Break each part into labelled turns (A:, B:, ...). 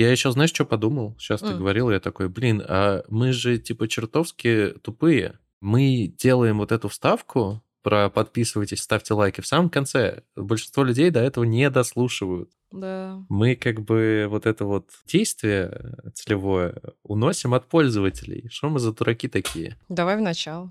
A: Я еще, знаешь, что подумал? Сейчас ты говорил, я такой, блин, а мы же типа чертовски тупые. Мы делаем вот эту вставку про подписывайтесь, ставьте лайки в самом конце. Большинство людей до этого не дослушивают.
B: Да.
A: Мы как бы вот это вот действие целевое уносим от пользователей. Что мы за дураки такие?
B: Давай в начало.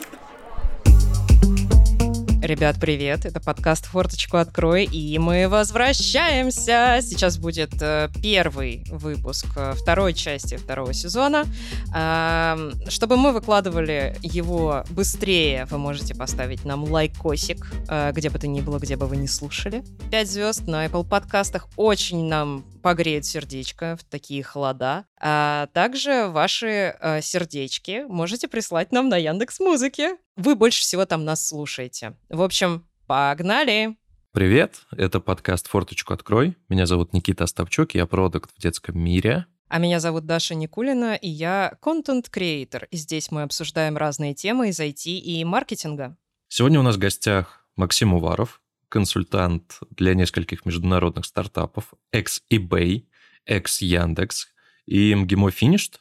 B: Ребят, привет! Это подкаст «Форточку открой», и мы возвращаемся! Сейчас будет э, первый выпуск э, второй части второго сезона. Э, чтобы мы выкладывали его быстрее, вы можете поставить нам лайкосик, э, где бы то ни было, где бы вы не слушали. Пять звезд на Apple подкастах очень нам погреет сердечко в такие холода. А также ваши сердечки можете прислать нам на Яндекс Музыке. Вы больше всего там нас слушаете. В общем, погнали!
A: Привет, это подкаст «Форточку открой». Меня зовут Никита Остапчук, я продукт в детском мире.
B: А меня зовут Даша Никулина, и я контент-креатор. И здесь мы обсуждаем разные темы из IT и маркетинга.
A: Сегодня у нас в гостях Максим Уваров, консультант для нескольких международных стартапов, экс-eBay, экс-Яндекс и МГИМО Finished.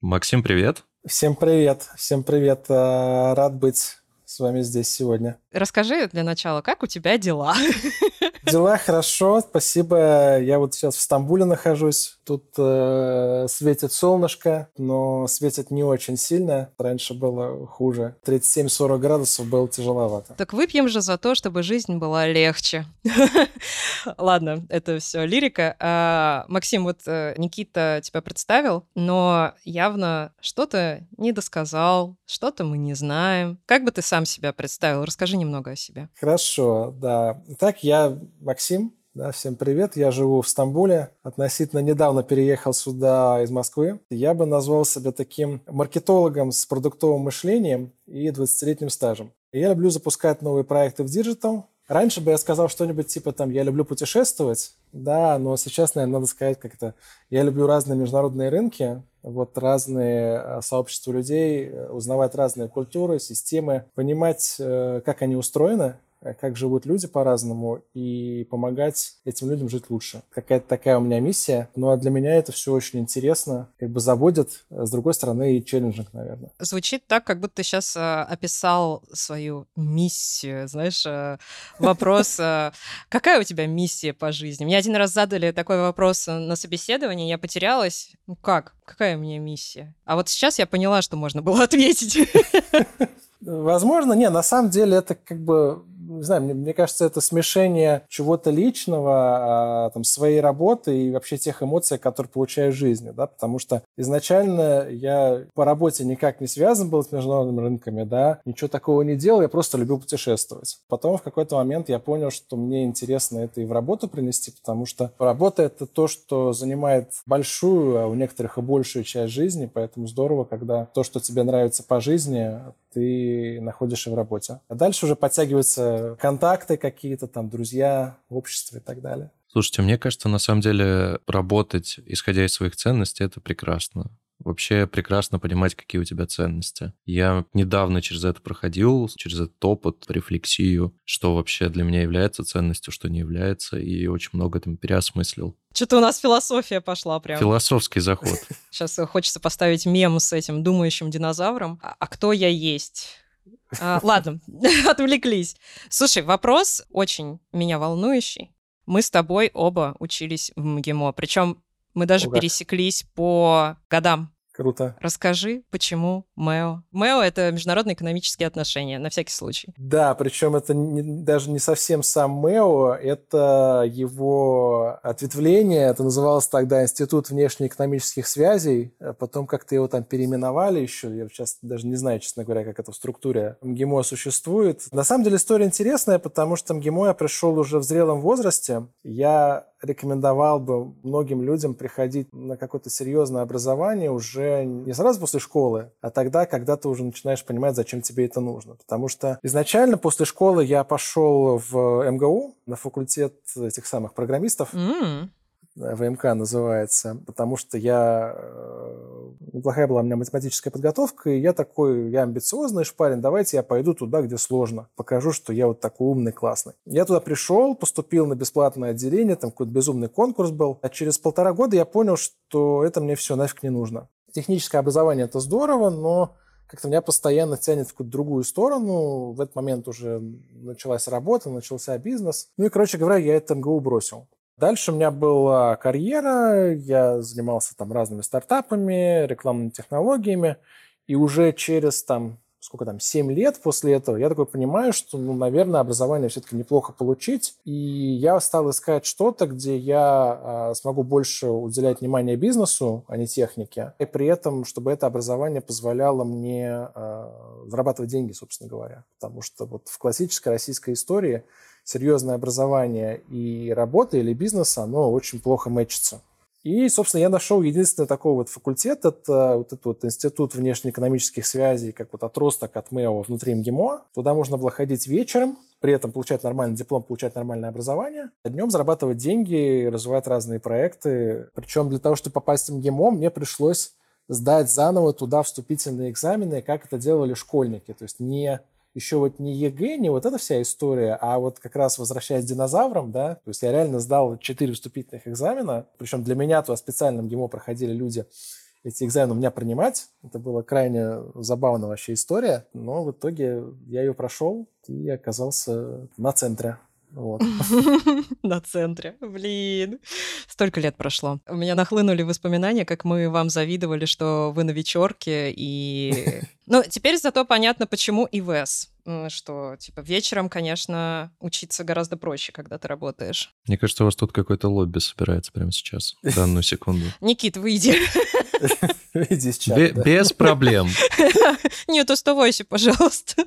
A: Максим, привет.
C: Всем привет, всем привет. Э, рад быть вами здесь сегодня.
B: Расскажи для начала, как у тебя дела?
C: Дела хорошо, спасибо. Я вот сейчас в Стамбуле нахожусь. Тут э, светит солнышко, но светит не очень сильно. Раньше было хуже. 37-40 градусов было тяжеловато.
B: Так выпьем же за то, чтобы жизнь была легче. Ладно, это все лирика. А, Максим, вот э, Никита тебя представил, но явно что-то не досказал, что-то мы не знаем. Как бы ты сам себя представил? Расскажи немного о себе.
C: Хорошо, да. Итак, я Максим, да, всем привет. Я живу в Стамбуле. Относительно недавно переехал сюда из Москвы. Я бы назвал себя таким маркетологом с продуктовым мышлением и 20-летним стажем. Я люблю запускать новые проекты в digital. Раньше бы я сказал что-нибудь типа там «я люблю путешествовать», да, но сейчас, наверное, надо сказать как-то «я люблю разные международные рынки, вот разные э, сообщества людей, э, узнавать разные культуры, системы, понимать, э, как они устроены, как живут люди по-разному и помогать этим людям жить лучше. Какая-то такая у меня миссия. Ну а для меня это все очень интересно, как бы заводит, э, с другой стороны и challenging, наверное.
B: Звучит так, как будто ты сейчас э, описал свою миссию, знаешь, э, вопрос, э, какая у тебя миссия по жизни? Мне один раз задали такой вопрос на собеседовании, я потерялась. Ну как? Какая у меня миссия? А вот сейчас я поняла, что можно было ответить.
C: Возможно, не, на самом деле это как бы не знаю, мне, мне кажется, это смешение чего-то личного, а, там, своей работы и вообще тех эмоций, которые получаю в жизни, да, потому что изначально я по работе никак не связан был с международными рынками, да, ничего такого не делал, я просто любил путешествовать. Потом в какой-то момент я понял, что мне интересно это и в работу принести, потому что работа — это то, что занимает большую, а у некоторых и большую часть жизни, поэтому здорово, когда то, что тебе нравится по жизни, ты находишь и в работе. А дальше уже подтягиваются контакты какие-то, там, друзья, общество и так далее.
A: Слушайте, мне кажется, на самом деле работать, исходя из своих ценностей, это прекрасно. Вообще прекрасно понимать, какие у тебя ценности. Я недавно через это проходил, через этот опыт, рефлексию, что вообще для меня является ценностью, что не является, и очень много там переосмыслил.
B: Что-то у нас философия пошла прям.
A: Философский заход.
B: Сейчас хочется поставить мем с этим думающим динозавром. А, а кто я есть? А, ладно, отвлеклись. Слушай, вопрос очень меня волнующий. Мы с тобой оба учились в МГИМО, причем мы даже Ого. пересеклись по годам.
C: Круто.
B: Расскажи, почему МЭО? МЭО — это международные экономические отношения, на всякий случай.
C: Да, причем это не, даже не совсем сам МЭО, это его ответвление, это называлось тогда Институт внешнеэкономических связей, а потом как-то его там переименовали еще, я сейчас даже не знаю, честно говоря, как это в структуре МГИМО существует. На самом деле история интересная, потому что МГИМО я пришел уже в зрелом возрасте, я рекомендовал бы многим людям приходить на какое-то серьезное образование уже не сразу после школы, а тогда, когда ты уже начинаешь понимать, зачем тебе это нужно. Потому что изначально после школы я пошел в МГУ на факультет этих самых программистов.
B: Mm.
C: ВМК называется, потому что я... Э, неплохая была у меня математическая подготовка, и я такой, я амбициозный шпарин, давайте я пойду туда, где сложно. Покажу, что я вот такой умный, классный. Я туда пришел, поступил на бесплатное отделение, там какой-то безумный конкурс был. А через полтора года я понял, что это мне все нафиг не нужно. Техническое образование – это здорово, но как-то меня постоянно тянет в какую-то другую сторону. В этот момент уже началась работа, начался бизнес. Ну и, короче говоря, я это МГУ бросил. Дальше у меня была карьера, я занимался там разными стартапами, рекламными технологиями, и уже через там сколько там, 7 лет после этого, я такой понимаю, что, ну, наверное, образование все-таки неплохо получить. И я стал искать что-то, где я э, смогу больше уделять внимание бизнесу, а не технике. И при этом, чтобы это образование позволяло мне э, зарабатывать деньги, собственно говоря. Потому что вот в классической российской истории серьезное образование и работа или бизнес, оно очень плохо мэчится. И, собственно, я нашел единственный такой вот факультет, это вот этот вот институт внешнеэкономических связей, как вот отросток от МЭО внутри МГИМО. Туда можно было ходить вечером, при этом получать нормальный диплом, получать нормальное образование, а днем зарабатывать деньги, развивать разные проекты. Причем для того, чтобы попасть в МГИМО, мне пришлось сдать заново туда вступительные экзамены, как это делали школьники. То есть не еще вот не ЕГЭ, не вот эта вся история, а вот как раз возвращаясь к динозаврам, да, то есть я реально сдал четыре вступительных экзамена, причем для меня то специально в МГИМО проходили люди, эти экзамены у меня принимать. Это была крайне забавная вообще история, но в итоге я ее прошел и оказался на центре. Вот.
B: На центре. Блин. Столько лет прошло. У меня нахлынули воспоминания, как мы вам завидовали, что вы на вечерке, и... Ну, теперь зато понятно, почему ИВС. Что, типа, вечером, конечно, учиться гораздо проще, когда ты работаешь.
A: Мне кажется, у вас тут какой-то лобби собирается прямо сейчас, в данную секунду.
B: Никит, выйди.
C: Выйди чата.
A: Без проблем.
B: Нет, оставайся, пожалуйста.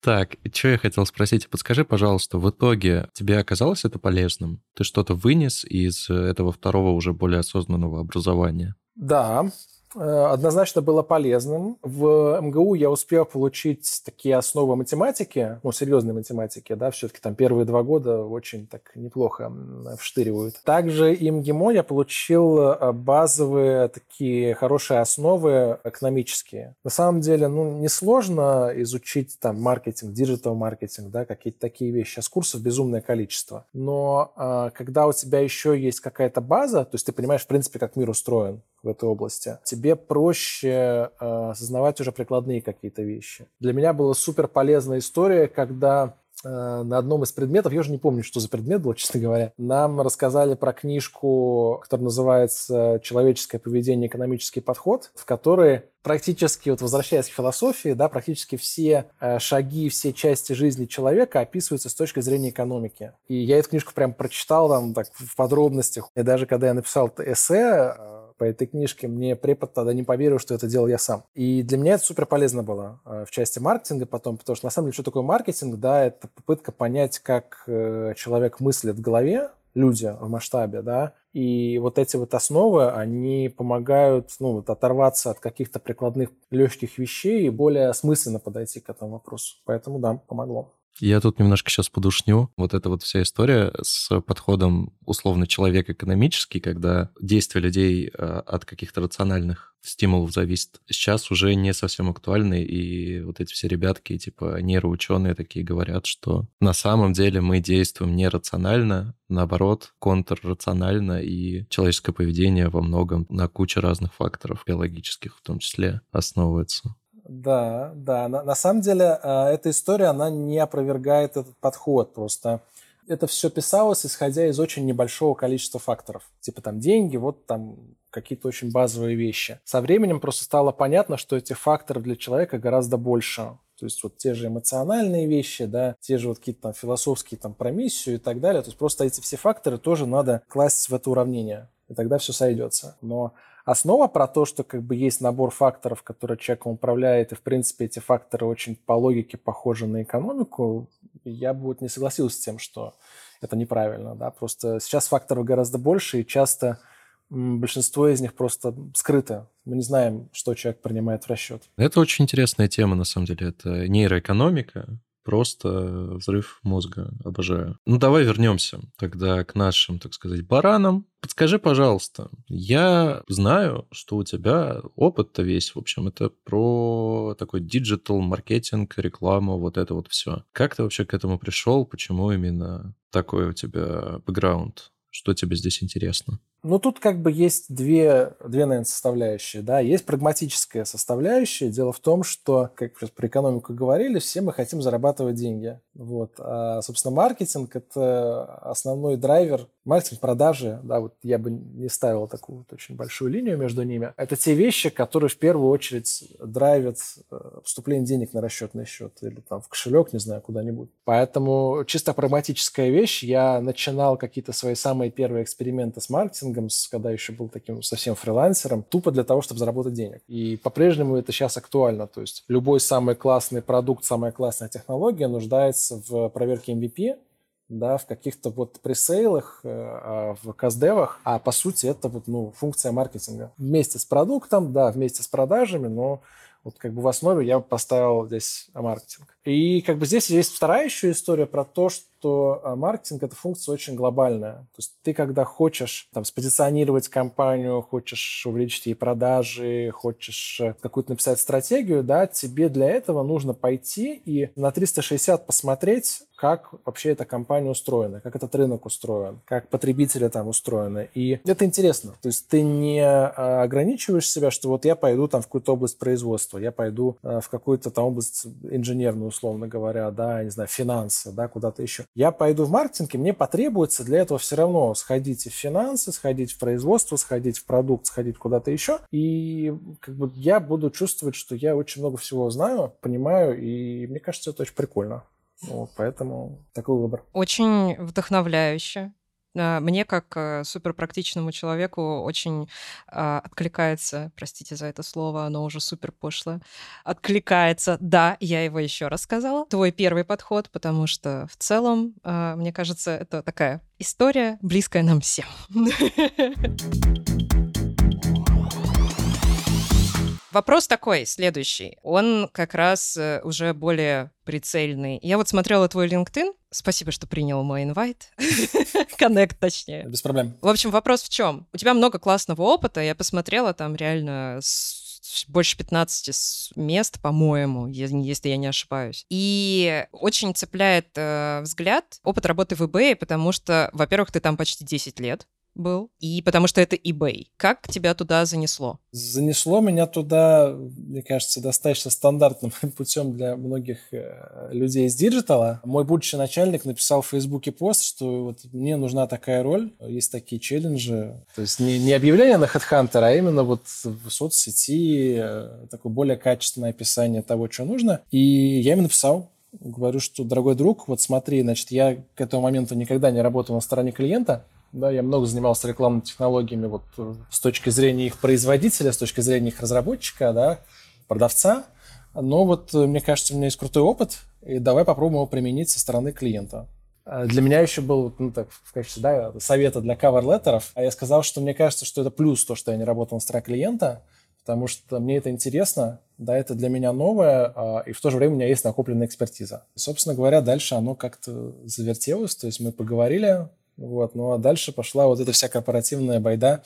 A: Так, что я хотел спросить? Подскажи, пожалуйста, в итоге тебе оказалось это полезным? Ты что-то вынес из этого второго уже более осознанного образования?
C: Да, Э, однозначно было полезным. В МГУ я успел получить такие основы математики, ну, серьезной математики, да, все-таки там первые два года очень так неплохо вштыривают. Также и МГИМО я получил э, базовые такие хорошие основы экономические. На самом деле, ну, несложно изучить там маркетинг, диджитал-маркетинг, да, какие-то такие вещи. А с курсов безумное количество. Но а, когда у тебя еще есть какая-то база, то есть ты понимаешь, в принципе, как мир устроен, в этой области, тебе проще э, осознавать уже прикладные какие-то вещи. Для меня была супер полезная история, когда э, на одном из предметов, я уже не помню, что за предмет был, честно говоря, нам рассказали про книжку, которая называется «Человеческое поведение. Экономический подход», в которой практически, вот возвращаясь к философии, да, практически все э, шаги, все части жизни человека описываются с точки зрения экономики. И я эту книжку прям прочитал там так в подробностях. И даже когда я написал эссе, э, по этой книжке, мне препод тогда не поверил, что это делал я сам. И для меня это супер полезно было э, в части маркетинга потом, потому что на самом деле, что такое маркетинг, да, это попытка понять, как э, человек мыслит в голове, люди в масштабе, да, и вот эти вот основы, они помогают, ну, вот оторваться от каких-то прикладных легких вещей и более осмысленно подойти к этому вопросу. Поэтому, да, помогло.
A: Я тут немножко сейчас подушню. Вот эта вот вся история с подходом условно человек экономический, когда действия людей э, от каких-то рациональных стимулов зависит, сейчас уже не совсем актуальны, и вот эти все ребятки, типа нейроученые такие говорят, что на самом деле мы действуем нерационально, наоборот, контррационально, и человеческое поведение во многом на куче разных факторов, биологических в том числе, основывается.
C: Да, да. На, на самом деле э, эта история, она не опровергает этот подход. Просто это все писалось, исходя из очень небольшого количества факторов. Типа там деньги, вот там какие-то очень базовые вещи. Со временем просто стало понятно, что этих факторов для человека гораздо больше. То есть вот те же эмоциональные вещи, да, те же вот какие-то там философские там про миссию и так далее. То есть просто эти все факторы тоже надо класть в это уравнение, и тогда все сойдется. Но основа про то, что как бы есть набор факторов, которые человеком управляет, и в принципе эти факторы очень по логике похожи на экономику, я бы вот не согласился с тем, что это неправильно, да, просто сейчас факторов гораздо больше, и часто большинство из них просто скрыто. Мы не знаем, что человек принимает в расчет.
A: Это очень интересная тема, на самом деле. Это нейроэкономика, Просто взрыв мозга. Обожаю. Ну, давай вернемся тогда к нашим, так сказать, баранам. Подскажи, пожалуйста, я знаю, что у тебя опыт-то весь, в общем, это про такой диджитал, маркетинг, рекламу, вот это вот все. Как ты вообще к этому пришел? Почему именно такой у тебя бэкграунд? Что тебе здесь интересно?
C: Ну, тут как бы есть две, две, наверное, составляющие. Да? Есть прагматическая составляющая. Дело в том, что, как сейчас про экономику говорили, все мы хотим зарабатывать деньги. Вот. А, собственно, маркетинг – это основной драйвер. Маркетинг, продажи, да, вот я бы не ставил такую вот очень большую линию между ними. Это те вещи, которые в первую очередь драйвят э, поступление денег на расчетный счет или там в кошелек, не знаю, куда-нибудь. Поэтому чисто прагматическая вещь. Я начинал какие-то свои самые первые эксперименты с маркетингом, когда еще был таким совсем фрилансером, тупо для того, чтобы заработать денег. И по-прежнему это сейчас актуально. То есть любой самый классный продукт, самая классная технология нуждается в проверке MVP, да, в каких-то вот пресейлах, э, а, в каздевах, а по сути это вот, ну, функция маркетинга. Вместе с продуктом, да, вместе с продажами, но вот как бы в основе я поставил здесь маркетинг. И как бы здесь есть вторая еще история про то, что а, маркетинг – это функция очень глобальная. То есть ты, когда хочешь там, спозиционировать компанию, хочешь увеличить ей продажи, хочешь э, какую-то написать стратегию, да, тебе для этого нужно пойти и на 360 посмотреть, как вообще эта компания устроена, как этот рынок устроен, как потребители там устроены. И это интересно. То есть ты не а, ограничиваешь себя, что вот я пойду там в какую-то область производства, я пойду а, в какую-то там область инженерную, условно говоря, да, не знаю, финансы, да, куда-то еще. Я пойду в маркетинг, и мне потребуется для этого все равно сходить в финансы, сходить в производство, сходить в продукт, сходить куда-то еще. И как бы я буду чувствовать, что я очень много всего знаю, понимаю, и мне кажется, это очень прикольно. Вот, поэтому такой выбор.
B: Очень вдохновляюще. Мне, как э, суперпрактичному человеку, очень а, откликается, простите за это слово, оно уже супер пошлое, откликается, да, я его еще раз сказала, твой первый подход, потому что в целом, а, мне кажется, это такая история, близкая нам всем. Вопрос такой, следующий. Он как раз э, уже более прицельный. Я вот смотрела твой LinkedIn. Спасибо, что принял мой инвайт. Коннект, точнее.
C: Без проблем.
B: В общем, вопрос в чем? У тебя много классного опыта. Я посмотрела там реально больше 15 мест, по-моему, если я не ошибаюсь. И очень цепляет э, взгляд опыт работы в eBay, потому что, во-первых, ты там почти 10 лет был, и потому что это eBay. Как тебя туда занесло?
C: Занесло меня туда, мне кажется, достаточно стандартным путем для многих э, людей из диджитала. Мой будущий начальник написал в Фейсбуке пост, что вот мне нужна такая роль, есть такие челленджи. То есть не, не объявление на HeadHunter, а именно вот в соцсети э, такое более качественное описание того, что нужно. И я им написал, говорю, что, дорогой друг, вот смотри, значит, я к этому моменту никогда не работал на стороне клиента, да, я много занимался рекламными технологиями вот э, с точки зрения их производителя, с точки зрения их разработчика, да, продавца. Но вот э, мне кажется, у меня есть крутой опыт, и давай попробуем его применить со стороны клиента. А для меня еще был, ну, так, в качестве да, совета для кавер-леттеров, а я сказал, что мне кажется, что это плюс то, что я не работал на стороне клиента, потому что мне это интересно, да, это для меня новое, а, и в то же время у меня есть накопленная экспертиза. Собственно говоря, дальше оно как-то завертелось, то есть мы поговорили, вот. Ну а дальше пошла вот эта вся корпоративная байда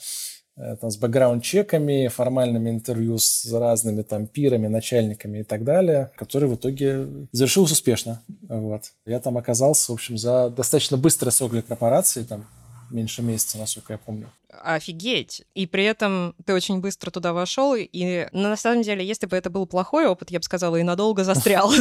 C: э, там, с бэкграунд-чеками, формальными интервью с разными там пирами, начальниками и так далее, который в итоге завершился успешно. Вот. Я там оказался, в общем, за достаточно быстрый срок для корпорации, там меньше месяца, насколько я помню
B: офигеть. И при этом ты очень быстро туда вошел, и на самом деле, если бы это был плохой опыт, я бы сказала, и надолго застрял.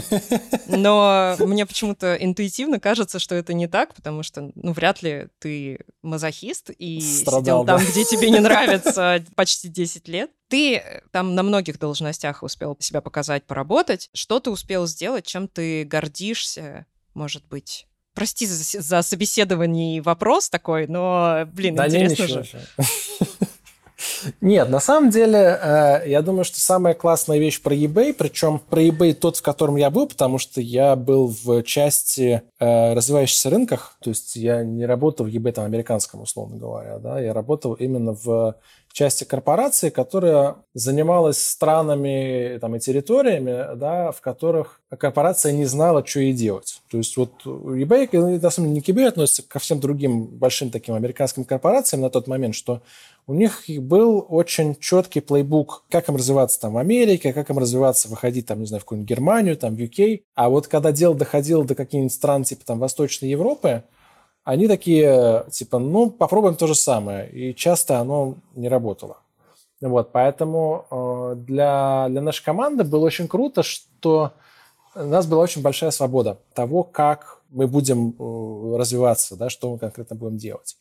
B: Но мне почему-то интуитивно кажется, что это не так, потому что, ну, вряд ли ты мазохист и сидел там, где тебе не нравится почти 10 лет. Ты там на многих должностях успел себя показать, поработать. Что ты успел сделать, чем ты гордишься, может быть? Прости за, за собеседование и вопрос такой, но, блин, да интересно не, же.
C: Нет, на самом деле, э, я думаю, что самая классная вещь про eBay, причем про eBay тот, в котором я был, потому что я был в части э, развивающихся рынках, то есть я не работал в eBay там американском, условно говоря, да, я работал именно в части корпорации, которая занималась странами там, и территориями, да, в которых корпорация не знала, что ей делать. То есть вот eBay, на самом деле не к eBay относится, ко всем другим большим таким американским корпорациям на тот момент, что у них был очень четкий плейбук, как им развиваться там в Америке, как им развиваться, выходить там, не знаю, в какую-нибудь Германию, там, в UK. А вот когда дело доходило до каких-нибудь стран типа там Восточной Европы, они такие, типа, ну, попробуем то же самое. И часто оно не работало. Вот, поэтому э, для, для нашей команды было очень круто, что у нас была очень большая свобода того, как мы будем э, развиваться, да, что мы конкретно будем делать.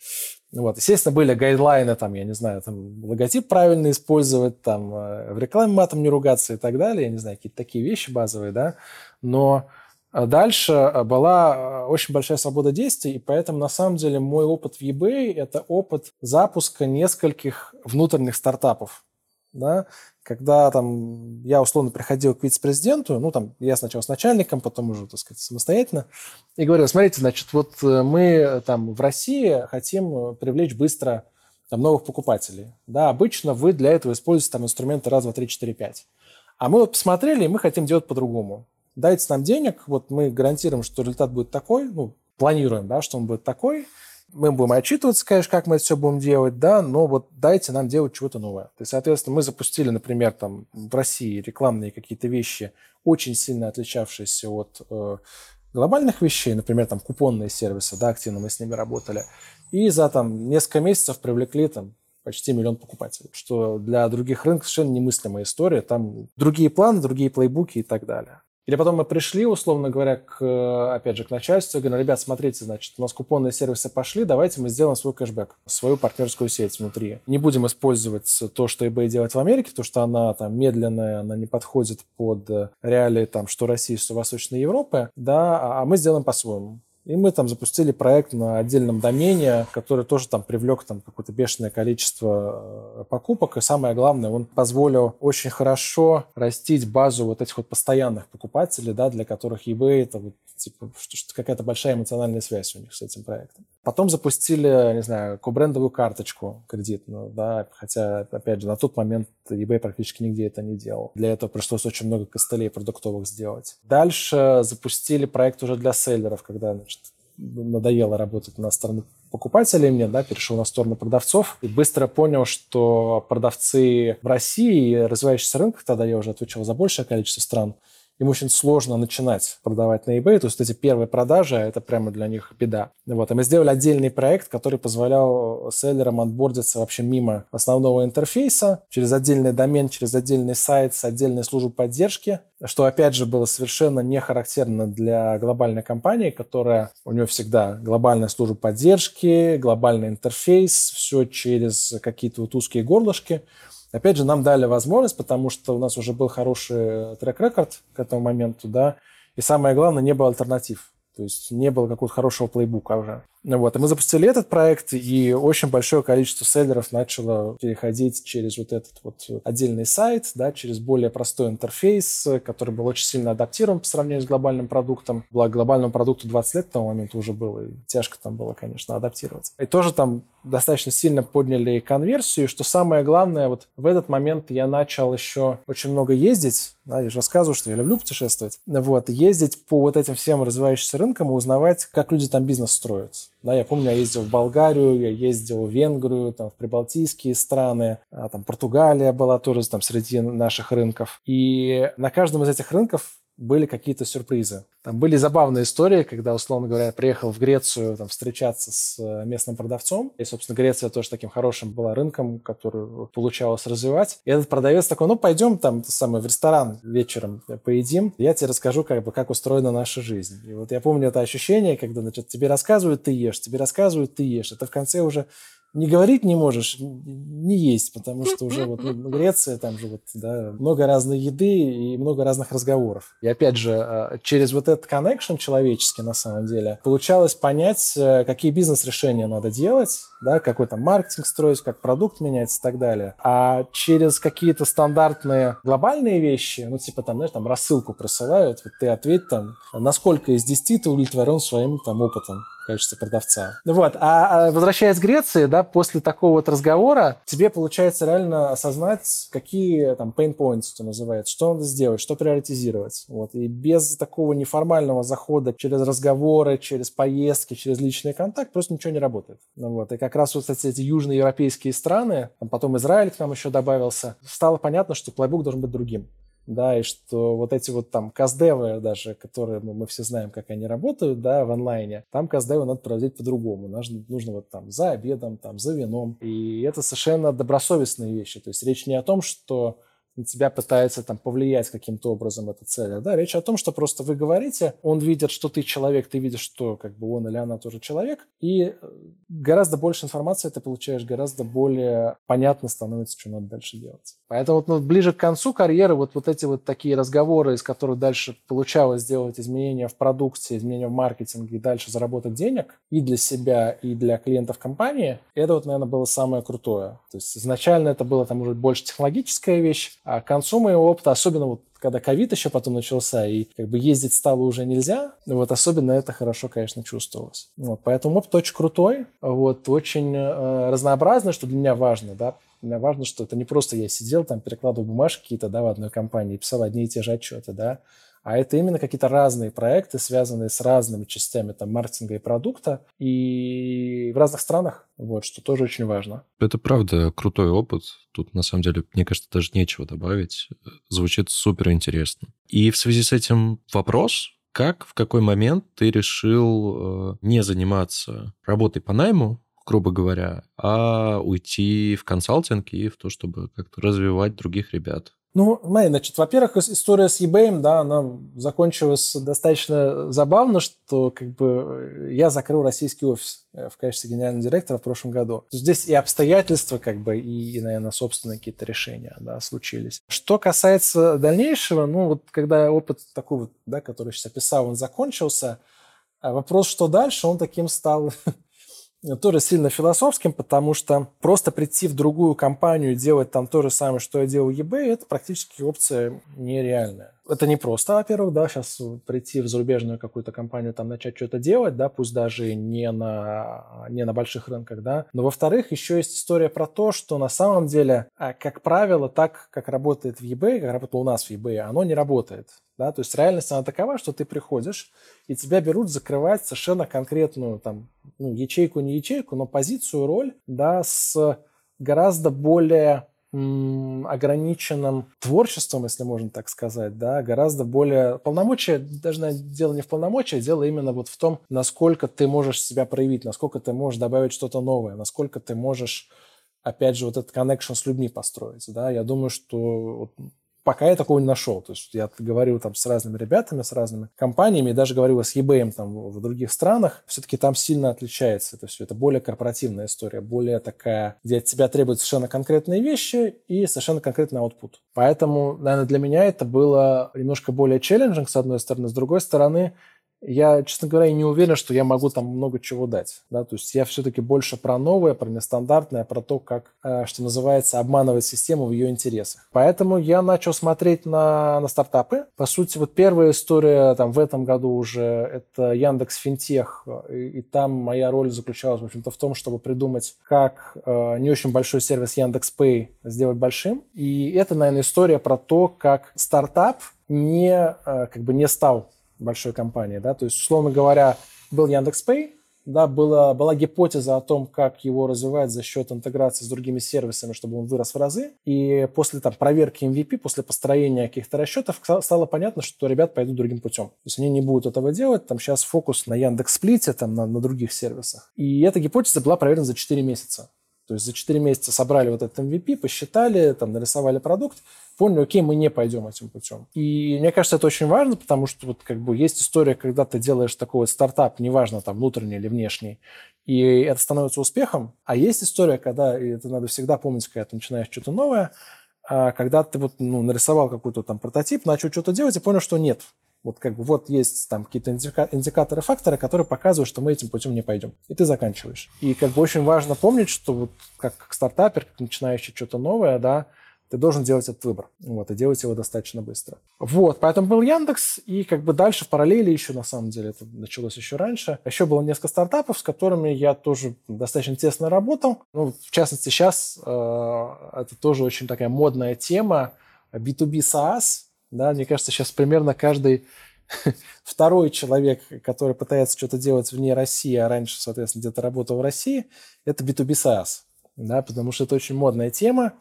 C: Вот. Естественно, были гайдлайны, там, я не знаю, там, логотип правильно использовать, там, э, в рекламе матом не ругаться и так далее, я не знаю, какие-то такие вещи базовые, да, но дальше э, была э, очень большая свобода действий, и поэтому, на самом деле, мой опыт в eBay – это опыт запуска нескольких внутренних стартапов. Да? Когда там, я условно приходил к вице-президенту, ну, там, я сначала с начальником, потом уже, так сказать, самостоятельно, и говорил, смотрите, значит, вот э, мы там в России хотим привлечь быстро там, новых покупателей. Да, обычно вы для этого используете там инструменты раз, два, три, четыре, пять. А мы вот посмотрели, и мы хотим делать по-другому дайте нам денег, вот мы гарантируем, что результат будет такой, ну, планируем, да, что он будет такой, мы будем отчитываться, конечно, как мы это все будем делать, да, но вот дайте нам делать чего-то новое. То есть, соответственно, мы запустили, например, там в России рекламные какие-то вещи, очень сильно отличавшиеся от э, глобальных вещей, например, там купонные сервисы, да, активно мы с ними работали, и за там несколько месяцев привлекли там почти миллион покупателей, что для других рынков совершенно немыслимая история, там другие планы, другие плейбуки и так далее. Или потом мы пришли, условно говоря, к, опять же, к начальству говорим, ребят, смотрите, значит, у нас купонные сервисы пошли, давайте мы сделаем свой кэшбэк, свою партнерскую сеть внутри. Не будем использовать то, что eBay делает в Америке, потому что она там медленная, она не подходит под реалии там, что России, что Восточной Европы, да, а мы сделаем по-своему. И мы там запустили проект на отдельном домене, который тоже там привлек там какое-то бешеное количество э, покупок. И самое главное, он позволил очень хорошо растить базу вот этих вот постоянных покупателей, да, для которых eBay это вот типа какая-то большая эмоциональная связь у них с этим проектом. Потом запустили, не знаю, кобрендовую карточку кредитную, да, хотя, опять же, на тот момент eBay практически нигде это не делал. Для этого пришлось очень много костылей продуктовых сделать. Дальше запустили проект уже для селлеров, когда, значит, надоело работать на сторону покупателей мне, да, перешел на сторону продавцов и быстро понял, что продавцы в России и развивающихся рынках, тогда я уже отвечал за большее количество стран, им очень сложно начинать продавать на eBay. То есть эти первые продажи, это прямо для них беда. Вот. И мы сделали отдельный проект, который позволял селлерам отбордиться вообще мимо основного интерфейса, через отдельный домен, через отдельный сайт с отдельной службой поддержки, что, опять же, было совершенно не характерно для глобальной компании, которая у нее всегда глобальная служба поддержки, глобальный интерфейс, все через какие-то вот узкие горлышки. Опять же, нам дали возможность, потому что у нас уже был хороший трек-рекорд к этому моменту, да, и самое главное, не было альтернатив. То есть не было какого-то хорошего плейбука уже. Вот. И мы запустили этот проект, и очень большое количество селлеров начало переходить через вот этот вот отдельный сайт, да, через более простой интерфейс, который был очень сильно адаптирован по сравнению с глобальным продуктом. Благо, глобальному продукту 20 лет к тому моменту уже было, и тяжко там было, конечно, адаптироваться. И тоже там достаточно сильно подняли конверсию, что самое главное, вот в этот момент я начал еще очень много ездить, да, я же рассказываю, что я люблю путешествовать, вот, ездить по вот этим всем развивающимся рынкам и узнавать, как люди там бизнес строят. Да, я помню, я ездил в Болгарию, я ездил в Венгрию, там, в прибалтийские страны, а, там, Португалия была тоже там среди наших рынков. И на каждом из этих рынков были какие-то сюрпризы. Там были забавные истории, когда, условно говоря, приехал в Грецию там, встречаться с э, местным продавцом. И, собственно, Греция тоже таким хорошим была рынком, который получалось развивать. И этот продавец такой, ну, пойдем там самый, в ресторан вечером поедим. Я тебе расскажу, как бы, как устроена наша жизнь. И вот я помню это ощущение, когда, значит, тебе рассказывают, ты ешь, тебе рассказывают, ты ешь. Это в конце уже не говорить не можешь, не есть, потому что уже вот ну, Греция, там же вот, да, много разной еды и много разных разговоров. И опять же, а, через вот этот connection человеческий, на самом деле, получалось понять, э, какие бизнес-решения надо делать, да, какой там маркетинг строить, как продукт менять и так далее. А через какие-то стандартные глобальные вещи, ну, типа там, знаешь, там рассылку присылают, вот ты ответь там, насколько из 10 ты удовлетворен своим там опытом качестве продавца. Вот. А, а возвращаясь к Греции, да, после такого вот разговора тебе получается реально осознать, какие там pain points это называется, что надо сделать, что приоритизировать. Вот. И без такого неформального захода через разговоры, через поездки, через личный контакт просто ничего не работает. Ну, вот. И как раз вот эти, эти южноевропейские страны, там потом Израиль к нам еще добавился, стало понятно, что плейбук должен быть другим да, и что вот эти вот там каздевы даже, которые мы, мы все знаем, как они работают, да, в онлайне, там каздевы надо проводить по-другому. Нужно, нужно вот там за обедом, там за вином. И это совершенно добросовестные вещи. То есть речь не о том, что на тебя пытается там повлиять каким-то образом эта цель. Да, речь о том, что просто вы говорите, он видит, что ты человек, ты видишь, что как бы он или она тоже человек, и э, гораздо больше информации ты получаешь, гораздо более понятно становится, что надо дальше делать. Поэтому вот, ну, ближе к концу карьеры вот, вот эти вот такие разговоры, из которых дальше получалось сделать изменения в продукции, изменения в маркетинге и дальше заработать денег и для себя, и для клиентов компании, это вот, наверное, было самое крутое. То есть изначально это было там уже больше технологическая вещь, а к концу моего опыта, особенно вот когда ковид еще потом начался, и как бы ездить стало уже нельзя, вот особенно это хорошо, конечно, чувствовалось. Вот, поэтому опыт очень крутой, вот, очень э, разнообразный, что для меня важно, да, для меня важно, что это не просто я сидел там, перекладывал бумажки какие-то, да, в одной компании, писал одни и те же отчеты, да, а это именно какие-то разные проекты, связанные с разными частями там, маркетинга и продукта, и в разных странах, вот, что тоже очень важно.
A: Это правда крутой опыт. Тут, на самом деле, мне кажется, даже нечего добавить. Звучит супер интересно. И в связи с этим вопрос, как, в какой момент ты решил э, не заниматься работой по найму, грубо говоря, а уйти в консалтинг и в то, чтобы как-то развивать других ребят?
C: Ну, смотри, значит, во-первых, история с eBay, да, она закончилась достаточно забавно, что как бы я закрыл российский офис э, в качестве генерального директора в прошлом году. Здесь и обстоятельства, как бы, и, и наверное, собственные какие-то решения, да, случились. Что касается дальнейшего, ну, вот когда опыт такой вот, да, который сейчас описал, он закончился, а вопрос, что дальше, он таким стал тоже сильно философским, потому что просто прийти в другую компанию и делать там то же самое, что я делал в eBay, это практически опция нереальная. Это не просто, во-первых, да, сейчас прийти в зарубежную какую-то компанию, там начать что-то делать, да, пусть даже не на, не на больших рынках, да. Но, во-вторых, еще есть история про то, что на самом деле, а, как правило, так, как работает в eBay, как работало у нас в eBay, оно не работает. Да? То есть реальность она такова, что ты приходишь, и тебя берут закрывать совершенно конкретную там, ну, ячейку, не ячейку, но позицию, роль да, с гораздо более ограниченным творчеством, если можно так сказать, да, гораздо более полномочия, даже дело не в полномочиях, дело именно вот в том, насколько ты можешь себя проявить, насколько ты можешь добавить что-то новое, насколько ты можешь опять же, вот этот connection с людьми построить, да, я думаю, что пока я такого не нашел. То есть я говорил там с разными ребятами, с разными компаниями, даже говорил с eBay там в других странах, все-таки там сильно отличается это все. Это более корпоративная история, более такая, где от тебя требуют совершенно конкретные вещи и совершенно конкретный output. Поэтому, наверное, для меня это было немножко более челленджинг, с одной стороны. С другой стороны, я, честно говоря, не уверен, что я могу там много чего дать. Да? То есть я все-таки больше про новое, про нестандартное, про то, как, э, что называется, обманывать систему в ее интересах. Поэтому я начал смотреть на, на стартапы. По сути, вот первая история там в этом году уже это Яндекс Финтех, и, и там моя роль заключалась, в общем-то, в том, чтобы придумать, как э, не очень большой сервис Яндекс Pay сделать большим. И это, наверное, история про то, как стартап не, э, как бы не стал большой компании, да, то есть, условно говоря, был Яндекс.Пэй, да, была, была гипотеза о том, как его развивать за счет интеграции с другими сервисами, чтобы он вырос в разы. И после там, проверки MVP, после построения каких-то расчетов, стало понятно, что ребят пойдут другим путем. То есть они не будут этого делать. Там сейчас фокус на Яндекс.Сплите, там, на, на других сервисах. И эта гипотеза была проверена за 4 месяца. То есть за 4 месяца собрали вот этот MVP, посчитали, там, нарисовали продукт, поняли, окей, мы не пойдем этим путем. И мне кажется, это очень важно, потому что вот как бы есть история, когда ты делаешь такой вот стартап, неважно, там, внутренний или внешний, и это становится успехом. А есть история, когда, и это надо всегда помнить, когда ты начинаешь что-то новое, а когда ты вот, ну, нарисовал какой-то там прототип, начал что-то делать и понял, что нет, вот как бы вот есть там какие-то индика- индикаторы, факторы, которые показывают, что мы этим путем не пойдем. И ты заканчиваешь. И как бы очень важно помнить, что вот как, как стартапер, как начинающий что-то новое, да, ты должен делать этот выбор. Вот, и делать его достаточно быстро. Вот, поэтому был Яндекс, и как бы дальше в параллели еще, на самом деле, это началось еще раньше. Еще было несколько стартапов, с которыми я тоже достаточно тесно работал. Ну, в частности, сейчас э, это тоже очень такая модная тема B2B SaaS. Да, мне кажется, сейчас примерно каждый второй человек, который пытается что-то делать вне России, а раньше, соответственно, где-то работал в России, это B2B SaaS. Да, потому что это очень модная тема.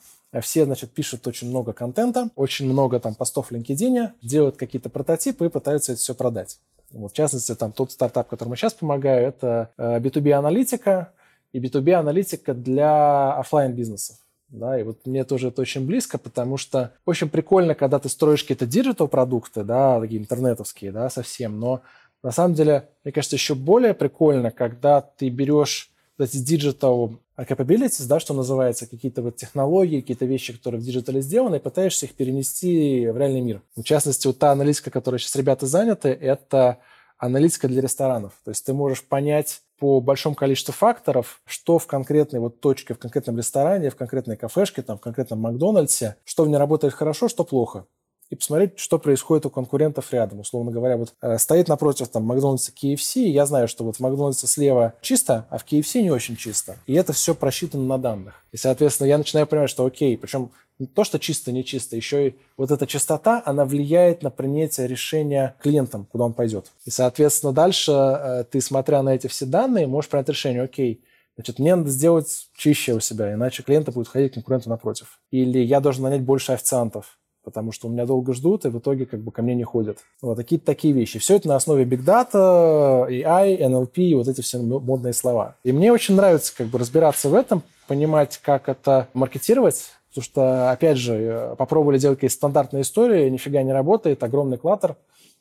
C: Все, значит, пишут очень много контента, очень много там постов в LinkedIn, делают какие-то прототипы и пытаются это все продать. Вот, в частности, там тот стартап, которому сейчас помогаю, это B2B-аналитика э, и B2B-аналитика для офлайн бизнесов. Да, и вот мне тоже это очень близко, потому что очень прикольно, когда ты строишь какие-то диджитал-продукты, да, такие интернетовские, да, совсем, но на самом деле, мне кажется, еще более прикольно, когда ты берешь эти digital capabilities, да, что называется, какие-то вот технологии, какие-то вещи, которые в диджитале сделаны, и пытаешься их перенести в реальный мир. В частности, вот та аналитика, которой сейчас ребята заняты, это аналитика для ресторанов. То есть ты можешь понять по большому количеству факторов, что в конкретной вот точке, в конкретном ресторане, в конкретной кафешке, там, в конкретном Макдональдсе, что в ней работает хорошо, что плохо и посмотреть, что происходит у конкурентов рядом. Условно говоря, вот э, стоит напротив там Макдональдса KFC, и я знаю, что вот в Макдональдсе слева чисто, а в KFC не очень чисто. И это все просчитано на данных. И, соответственно, я начинаю понимать, что окей, причем то, что чисто, не чисто, еще и вот эта чистота, она влияет на принятие решения клиентам, куда он пойдет. И, соответственно, дальше э, ты, смотря на эти все данные, можешь принять решение, окей, Значит, мне надо сделать чище у себя, иначе клиенты будут ходить к конкуренту напротив. Или я должен нанять больше официантов потому что у меня долго ждут, и в итоге как бы ко мне не ходят. Вот такие такие вещи. Все это на основе Big Data, AI, NLP, вот эти все модные слова. И мне очень нравится как бы разбираться в этом, понимать, как это маркетировать, потому что, опять же, попробовали делать какие-то стандартные истории, нифига не работает, огромный клаттер,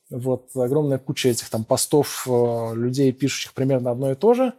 C: вот, огромная куча этих там постов э, людей, пишущих примерно одно и то же,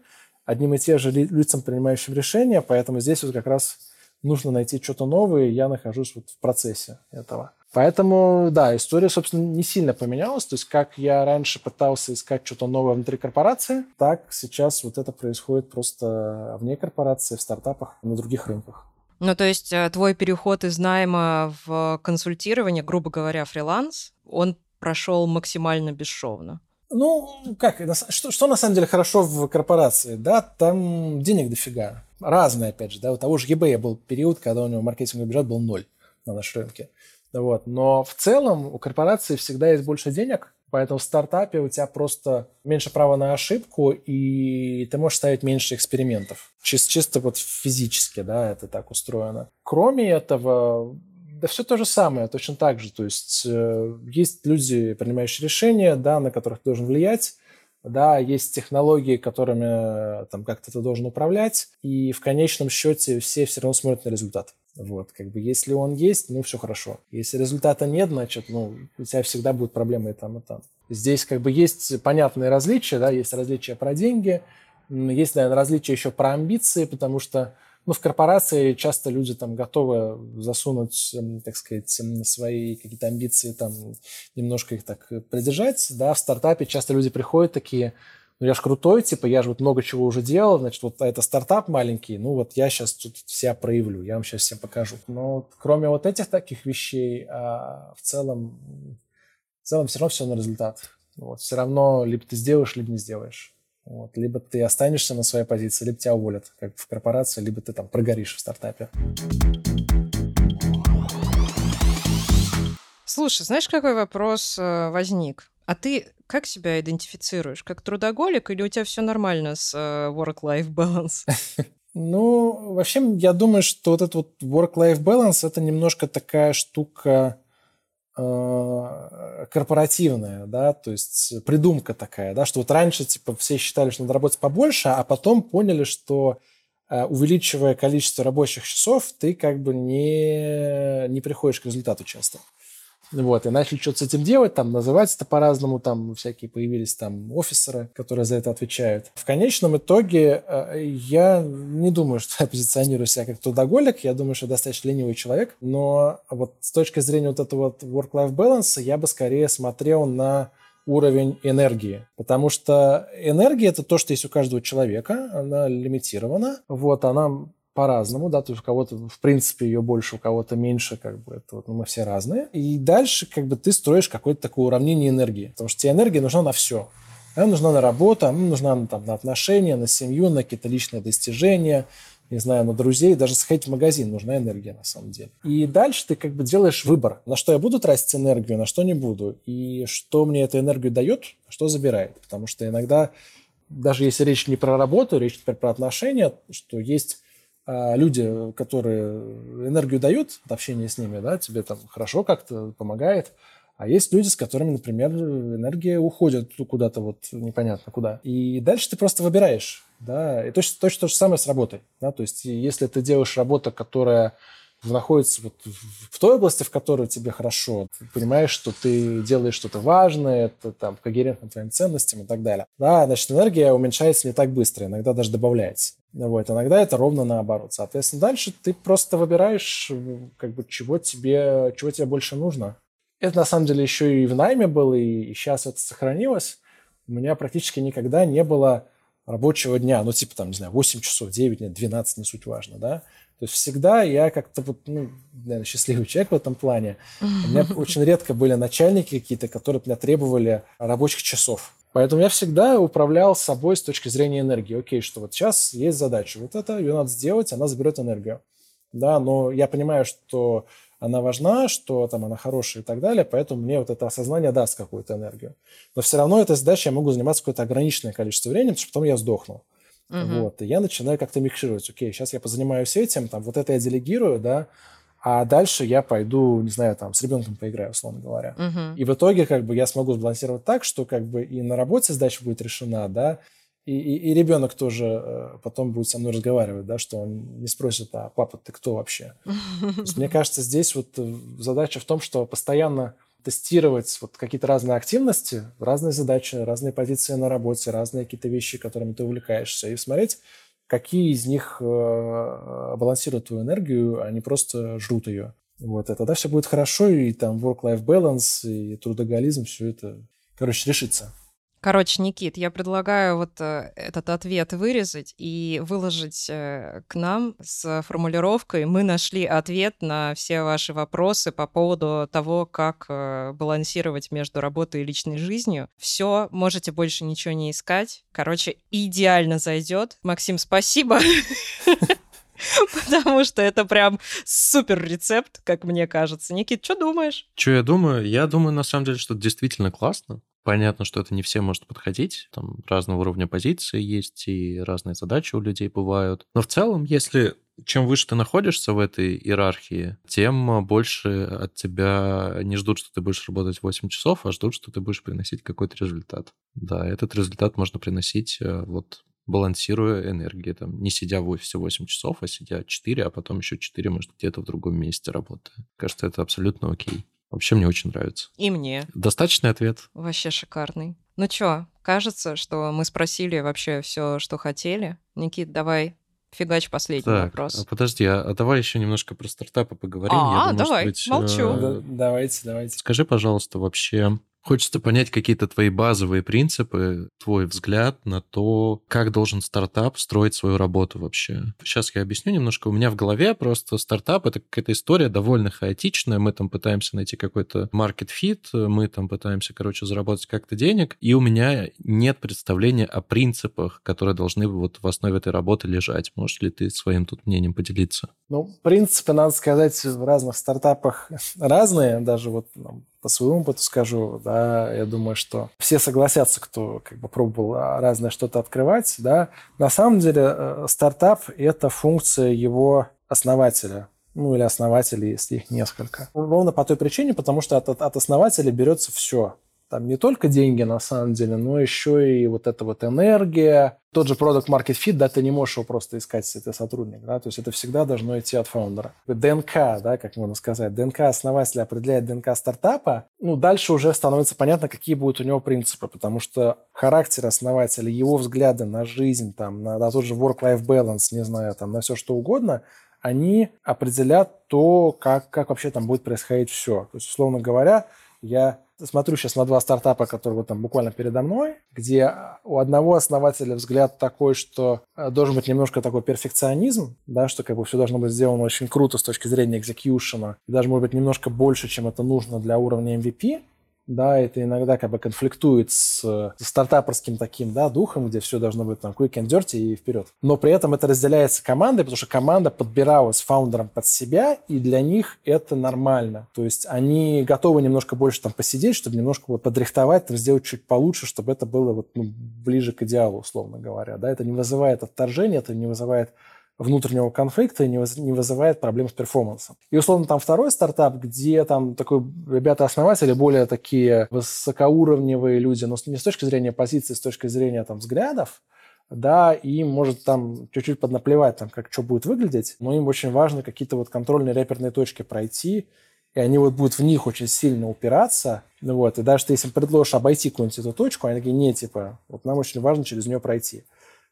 C: одним и тем же лицам, принимающим решения, поэтому здесь вот как раз нужно найти что-то новое, и я нахожусь вот в процессе этого. Поэтому, да, история, собственно, не сильно поменялась. То есть, как я раньше пытался искать что-то новое внутри корпорации, так сейчас вот это происходит просто вне корпорации, в стартапах, на других рынках.
B: Ну, то есть, э, твой переход из найма в консультирование, грубо говоря, фриланс, он прошел максимально бесшовно.
C: Ну, как, что, что на самом деле хорошо в корпорации? Да, там денег дофига. Разные, опять же. Да, у того же eBay был период, когда у него маркетинговый бюджет был ноль на нашем рынке. Вот. Но в целом у корпорации всегда есть больше денег, поэтому в стартапе у тебя просто меньше права на ошибку, и ты можешь ставить меньше экспериментов. Чисто, чисто вот физически, да, это так устроено. Кроме этого, да все то же самое, точно так же. То есть э, есть люди, принимающие решения, да, на которых ты должен влиять, да, есть технологии, которыми там как-то ты должен управлять, и в конечном счете все все равно смотрят на результат. Вот, как бы, если он есть, ну, все хорошо. Если результата нет, значит, ну, у тебя всегда будут проблемы и там, и там. Здесь, как бы, есть понятные различия, да, есть различия про деньги, есть, наверное, различия еще про амбиции, потому что ну, в корпорации часто люди там готовы засунуть, эм, так сказать, свои какие-то амбиции, там, немножко их так придержать, да, в стартапе часто люди приходят такие, ну, я же крутой, типа, я же вот много чего уже делал, значит, вот это стартап маленький, ну, вот я сейчас тут себя проявлю, я вам сейчас всем покажу. Но кроме вот этих таких вещей, а, в целом, в целом все равно все на результат. Вот, все равно либо ты сделаешь, либо не сделаешь. Вот. Либо ты останешься на своей позиции, либо тебя уволят, как в корпорации, либо ты там прогоришь в стартапе.
B: Слушай, знаешь, какой вопрос э, возник? А ты как себя идентифицируешь? Как трудоголик или у тебя все нормально с э, work-life balance?
C: Ну, вообще, я думаю, что вот этот вот work-life balance это немножко такая штука корпоративная, да, то есть придумка такая, да, что вот раньше типа все считали, что надо работать побольше, а потом поняли, что э, увеличивая количество рабочих часов, ты как бы не, не приходишь к результату часто. Вот, и начали что-то с этим делать, там, называть это по-разному, там всякие появились там офисеры, которые за это отвечают. В конечном итоге э, я не думаю, что я позиционирую себя как трудоголик, я думаю, что я достаточно ленивый человек, но вот с точки зрения вот этого вот work-life balance я бы скорее смотрел на уровень энергии. Потому что энергия – это то, что есть у каждого человека, она лимитирована. Вот, она по-разному, да, то есть у кого-то, в принципе, ее больше, у кого-то меньше, как бы, это вот, ну, мы все разные. И дальше, как бы, ты строишь какое-то такое уравнение энергии, потому что тебе энергия нужна на все. Она нужна на работу, она нужна там, на отношения, на семью, на какие-то личные достижения, не знаю, на друзей, даже сходить в магазин нужна энергия на самом деле. И дальше ты как бы делаешь выбор, на что я буду тратить энергию, на что не буду, и что мне эту энергию дает, а что забирает. Потому что иногда, даже если речь не про работу, речь теперь про отношения, что есть люди, которые энергию дают от общения с ними, да, тебе там хорошо как-то помогает, а есть люди, с которыми, например, энергия уходит куда-то вот непонятно куда. И дальше ты просто выбираешь. Да? И точно, точно то же самое с работой. Да? То есть если ты делаешь работу, которая находится вот в той области, в которой тебе хорошо, ты понимаешь, что ты делаешь что-то важное, это там когерентно твоим ценностям и так далее. Да, значит, энергия уменьшается не так быстро, иногда даже добавляется. Вот, иногда это ровно наоборот. Соответственно, дальше ты просто выбираешь, как бы, чего тебе, чего тебе больше нужно. Это на самом деле еще и в найме было, и сейчас это сохранилось. У меня практически никогда не было рабочего дня, ну, типа, там, не знаю, 8 часов, 9, нет, 12, не суть важно, да. То есть всегда я как-то вот, ну, наверное, счастливый человек в этом плане. У меня очень редко были начальники какие-то, которые от меня требовали рабочих часов. Поэтому я всегда управлял собой с точки зрения энергии. Окей, что вот сейчас есть задача, вот это, ее надо сделать, она заберет энергию. Да, но я понимаю, что она важна, что там она хорошая и так далее, поэтому мне вот это осознание даст какую-то энергию. Но все равно этой задачей я могу заниматься какое-то ограниченное количество времени, потому что потом я сдохну. Угу. Вот, и я начинаю как-то микшировать. Окей, сейчас я позанимаюсь этим, там, вот это я делегирую, да, а дальше я пойду, не знаю, там, с ребенком поиграю, условно говоря. Угу. И в итоге, как бы, я смогу сбалансировать так, что, как бы, и на работе задача будет решена, да, и, и, и ребенок тоже э, потом будет со мной разговаривать, да, что он не спросит, а папа, ты кто вообще? мне кажется, здесь вот э, задача в том, что постоянно тестировать вот какие-то разные активности, разные задачи, разные позиции на работе, разные какие-то вещи, которыми ты увлекаешься, и смотреть, какие из них э, балансируют твою энергию, а не просто жрут ее. Вот, и тогда все будет хорошо, и там work-life balance, и трудоголизм, все это, короче, решится.
B: Короче, Никит, я предлагаю вот э, этот ответ вырезать и выложить э, к нам с формулировкой «Мы нашли ответ на все ваши вопросы по поводу того, как э, балансировать между работой и личной жизнью. Все, можете больше ничего не искать. Короче, идеально зайдет. Максим, спасибо. Потому что это прям супер рецепт, как мне кажется. Никит, что думаешь?
A: Что я думаю? Я думаю, на самом деле, что действительно классно. Понятно, что это не всем может подходить, там разного уровня позиции есть, и разные задачи у людей бывают. Но в целом, если чем выше ты находишься в этой иерархии, тем больше от тебя не ждут, что ты будешь работать 8 часов, а ждут, что ты будешь приносить какой-то результат. Да, этот результат можно приносить э, вот балансируя энергии, там, не сидя в офисе 8 часов, а сидя 4, а потом еще 4, может, где-то в другом месте работая. Кажется, это абсолютно окей. Вообще мне очень нравится.
B: И мне.
A: Достаточный ответ.
B: Вообще шикарный. Ну чё, кажется, что мы спросили вообще все, что хотели. Никит, давай Фигач последний так, вопрос.
A: А подожди, а, а давай еще немножко про стартапы поговорим.
B: А, Я думаю, давай, быть, молчу.
C: Э, давайте, давайте.
A: Скажи, пожалуйста, вообще, Хочется понять какие-то твои базовые принципы, твой взгляд на то, как должен стартап строить свою работу вообще. Сейчас я объясню немножко. У меня в голове просто стартап — это какая-то история довольно хаотичная. Мы там пытаемся найти какой-то market fit, мы там пытаемся, короче, заработать как-то денег, и у меня нет представления о принципах, которые должны вот в основе этой работы лежать. Можешь ли ты своим тут мнением поделиться?
C: Ну, принципы, надо сказать, в разных стартапах разные. Даже вот ну, по своему опыту скажу, да, я думаю, что все согласятся, кто как бы пробовал разное что-то открывать, да. На самом деле э, стартап – это функция его основателя, ну или основателей, если их несколько. Ровно по той причине, потому что от, от основателя берется все там не только деньги на самом деле, но еще и вот эта вот энергия. Тот же продукт Market Fit, да, ты не можешь его просто искать, если ты сотрудник, да, то есть это всегда должно идти от фаундера. ДНК, да, как можно сказать, ДНК основателя определяет ДНК стартапа, ну, дальше уже становится понятно, какие будут у него принципы, потому что характер основателя, его взгляды на жизнь, там, на, на тот же work-life balance, не знаю, там, на все что угодно, они определят то, как, как вообще там будет происходить все. То есть, условно говоря, Я смотрю сейчас на два стартапа, которые вот там буквально передо мной, где у одного основателя взгляд такой, что э, должен быть немножко такой перфекционизм, да, что как бы все должно быть сделано очень круто с точки зрения экзекьюшена, и даже, может быть, немножко больше, чем это нужно для уровня MVP, да, это иногда как бы конфликтует с, стартаперским таким, да, духом, где все должно быть там quick and dirty и вперед. Но при этом это разделяется командой, потому что команда подбиралась фаундером под себя, и для них это нормально. То есть они готовы немножко больше там посидеть, чтобы немножко вот подрихтовать, там, сделать чуть получше, чтобы это было вот ну, ближе к идеалу, условно говоря, да, это не вызывает отторжения, это не вызывает внутреннего конфликта и не, вызывает проблем с перформансом. И, условно, там второй стартап, где там такой ребята-основатели более такие высокоуровневые люди, но не с точки зрения позиции, с точки зрения там взглядов, да, и может там чуть-чуть поднаплевать, там, как что будет выглядеть, но им очень важно какие-то вот контрольные реперные точки пройти, и они вот будут в них очень сильно упираться, вот, и даже если им предложишь обойти какую-нибудь эту точку, они такие, не, типа, вот нам очень важно через нее пройти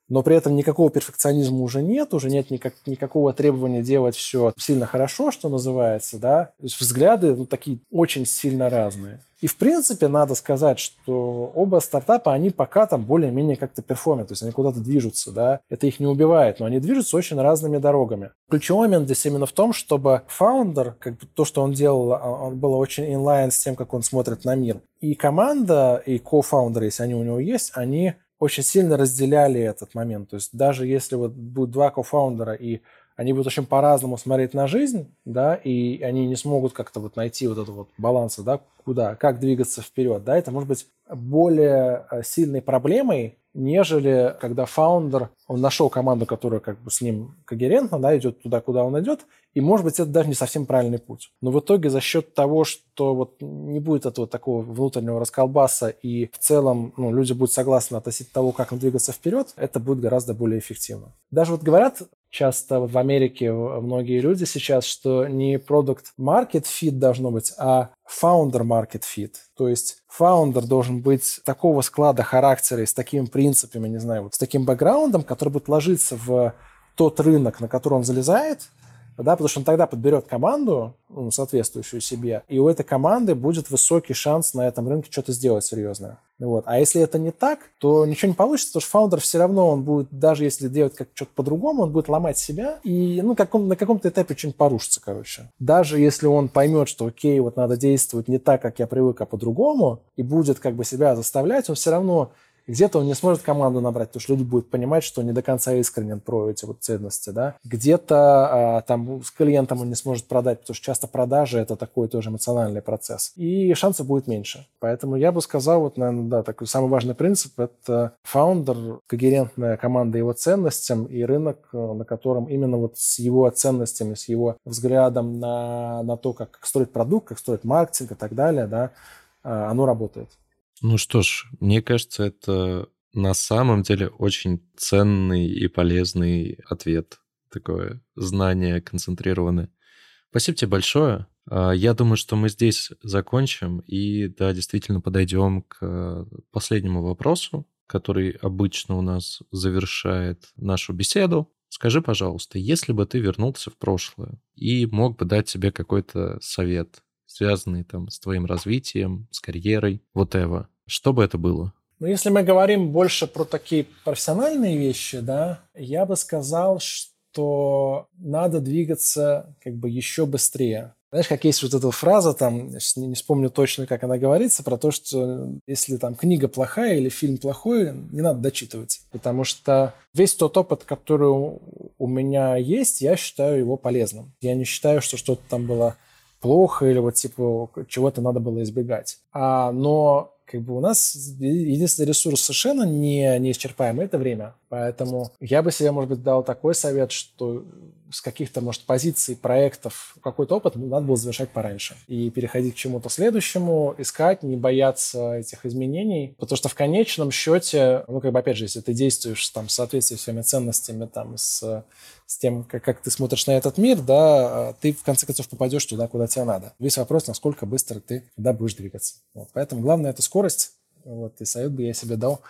C: но при этом никакого перфекционизма уже нет, уже нет никак, никакого требования делать все сильно хорошо, что называется, да. То есть взгляды ну, такие очень сильно разные. И, в принципе, надо сказать, что оба стартапа, они пока там более-менее как-то перформят, то есть они куда-то движутся, да. Это их не убивает, но они движутся очень разными дорогами. Ключевой момент здесь именно в том, чтобы фаундер, как бы то, что он делал, а, он был очень инлайн с тем, как он смотрит на мир. И команда, и кофаундеры, если они у него есть, они очень сильно разделяли этот момент. То есть даже если вот будет два кофаундера, и они будут очень по-разному смотреть на жизнь, да, и они не смогут как-то вот найти вот этот вот баланс, да, куда, как двигаться вперед, да, это может быть более э, сильной проблемой, нежели когда фаундер, он нашел команду, которая как бы с ним когерентна, да, идет туда, куда он идет, и, может быть, это даже не совсем правильный путь. Но в итоге за счет того, что вот не будет этого такого внутреннего расколбаса, и в целом ну, люди будут согласны относительно того, как им двигаться вперед, это будет гораздо более эффективно. Даже вот говорят часто в Америке многие люди сейчас, что не продукт market fit должно быть, а founder market fit. То есть фаундер должен быть такого склада характера и с такими принципами, не знаю, вот с таким бэкграундом, который будет ложиться в тот рынок, на который он залезает, да, потому что он тогда подберет команду, ну, соответствующую себе, и у этой команды будет высокий шанс на этом рынке что-то сделать серьезное. Вот. А если это не так, то ничего не получится, потому что фаундер все равно, он будет, даже если делать как что-то по-другому, он будет ломать себя и ну, каком, на каком-то этапе что-нибудь порушится, короче. Даже если он поймет, что окей, вот надо действовать не так, как я привык, а по-другому, и будет как бы себя заставлять, он все равно где-то он не сможет команду набрать, потому что люди будут понимать, что не до конца искренен про эти вот ценности, да. Где-то а, там с клиентом он не сможет продать, потому что часто продажи – это такой тоже эмоциональный процесс. И шансов будет меньше. Поэтому я бы сказал, вот, наверное, да, такой самый важный принцип – это фаундер, когерентная команда его ценностям и рынок, э, на котором именно вот с его ценностями, с его взглядом на, на то, как, строить продукт, как строить маркетинг и так далее, да, а, оно работает.
A: Ну что ж, мне кажется, это на самом деле очень ценный и полезный ответ. Такое знание концентрированное. Спасибо тебе большое. А, я думаю, что мы здесь закончим и, да, действительно подойдем к последнему вопросу, который обычно у нас завершает нашу беседу. Скажи, пожалуйста, если бы ты вернулся в прошлое и мог бы дать себе какой-то совет, связанные там с твоим развитием, с карьерой, whatever. Что бы это было?
C: Ну, если мы говорим больше про такие профессиональные вещи, да, я бы сказал, что надо двигаться как бы еще быстрее. Знаешь, как есть вот эта фраза, там, не вспомню точно, как она говорится, про то, что если там книга плохая или фильм плохой, не надо дочитывать. Потому что весь тот опыт, который у меня есть, я считаю его полезным. Я не считаю, что что-то там было плохо или вот типа чего-то надо было избегать. А, но как бы у нас единственный ресурс совершенно не, неисчерпаемый – это время. Поэтому я бы себе, может быть, дал такой совет, что с каких-то, может, позиций, проектов какой-то опыт надо было завершать пораньше. И переходить к чему-то следующему, искать, не бояться этих изменений. Потому что в конечном счете, ну, как бы, опять же, если ты действуешь там в соответствии с своими ценностями, там, с, с тем, как, как ты смотришь на этот мир, да, ты, в конце концов, попадешь туда, куда тебе надо. Весь вопрос, насколько быстро ты туда будешь двигаться. Вот. Поэтому главное – это скорость. Вот, и совет бы я себе дал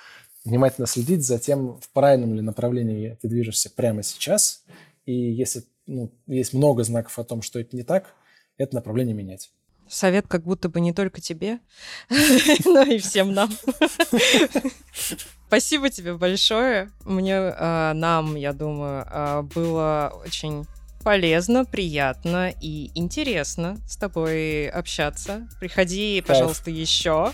C: внимательно следить за тем, в правильном ли направлении ты движешься прямо сейчас – и если ну, есть много знаков о том, что это не так, это направление менять.
B: Совет как будто бы не только тебе, но и всем нам. Спасибо тебе большое. Мне, э, нам, я думаю, э, было очень полезно, приятно и интересно с тобой общаться. Приходи, Кайф. пожалуйста, еще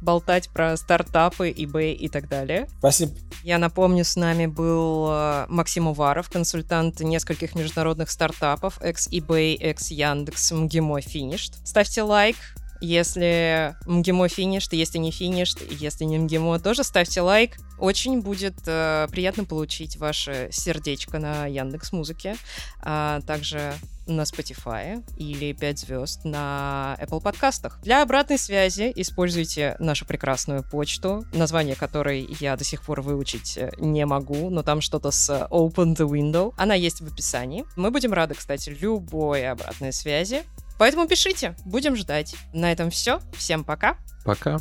B: болтать про стартапы, eBay и так далее.
C: Спасибо.
B: Я напомню, с нами был э, Максим Уваров, консультант нескольких международных стартапов, экс-eBay, экс-Яндекс, МГИМО, Finished. Ставьте лайк, если МГИМО финишт, если не финишт, если не МГИМО, тоже ставьте лайк. Очень будет э, приятно получить ваше сердечко на Яндекс Музыке, а также на Spotify или 5 звезд на Apple подкастах. Для обратной связи используйте нашу прекрасную почту, название которой я до сих пор выучить э, не могу, но там что-то с Open the Window. Она есть в описании. Мы будем рады, кстати, любой обратной связи. Поэтому пишите, будем ждать. На этом все. Всем пока.
A: Пока.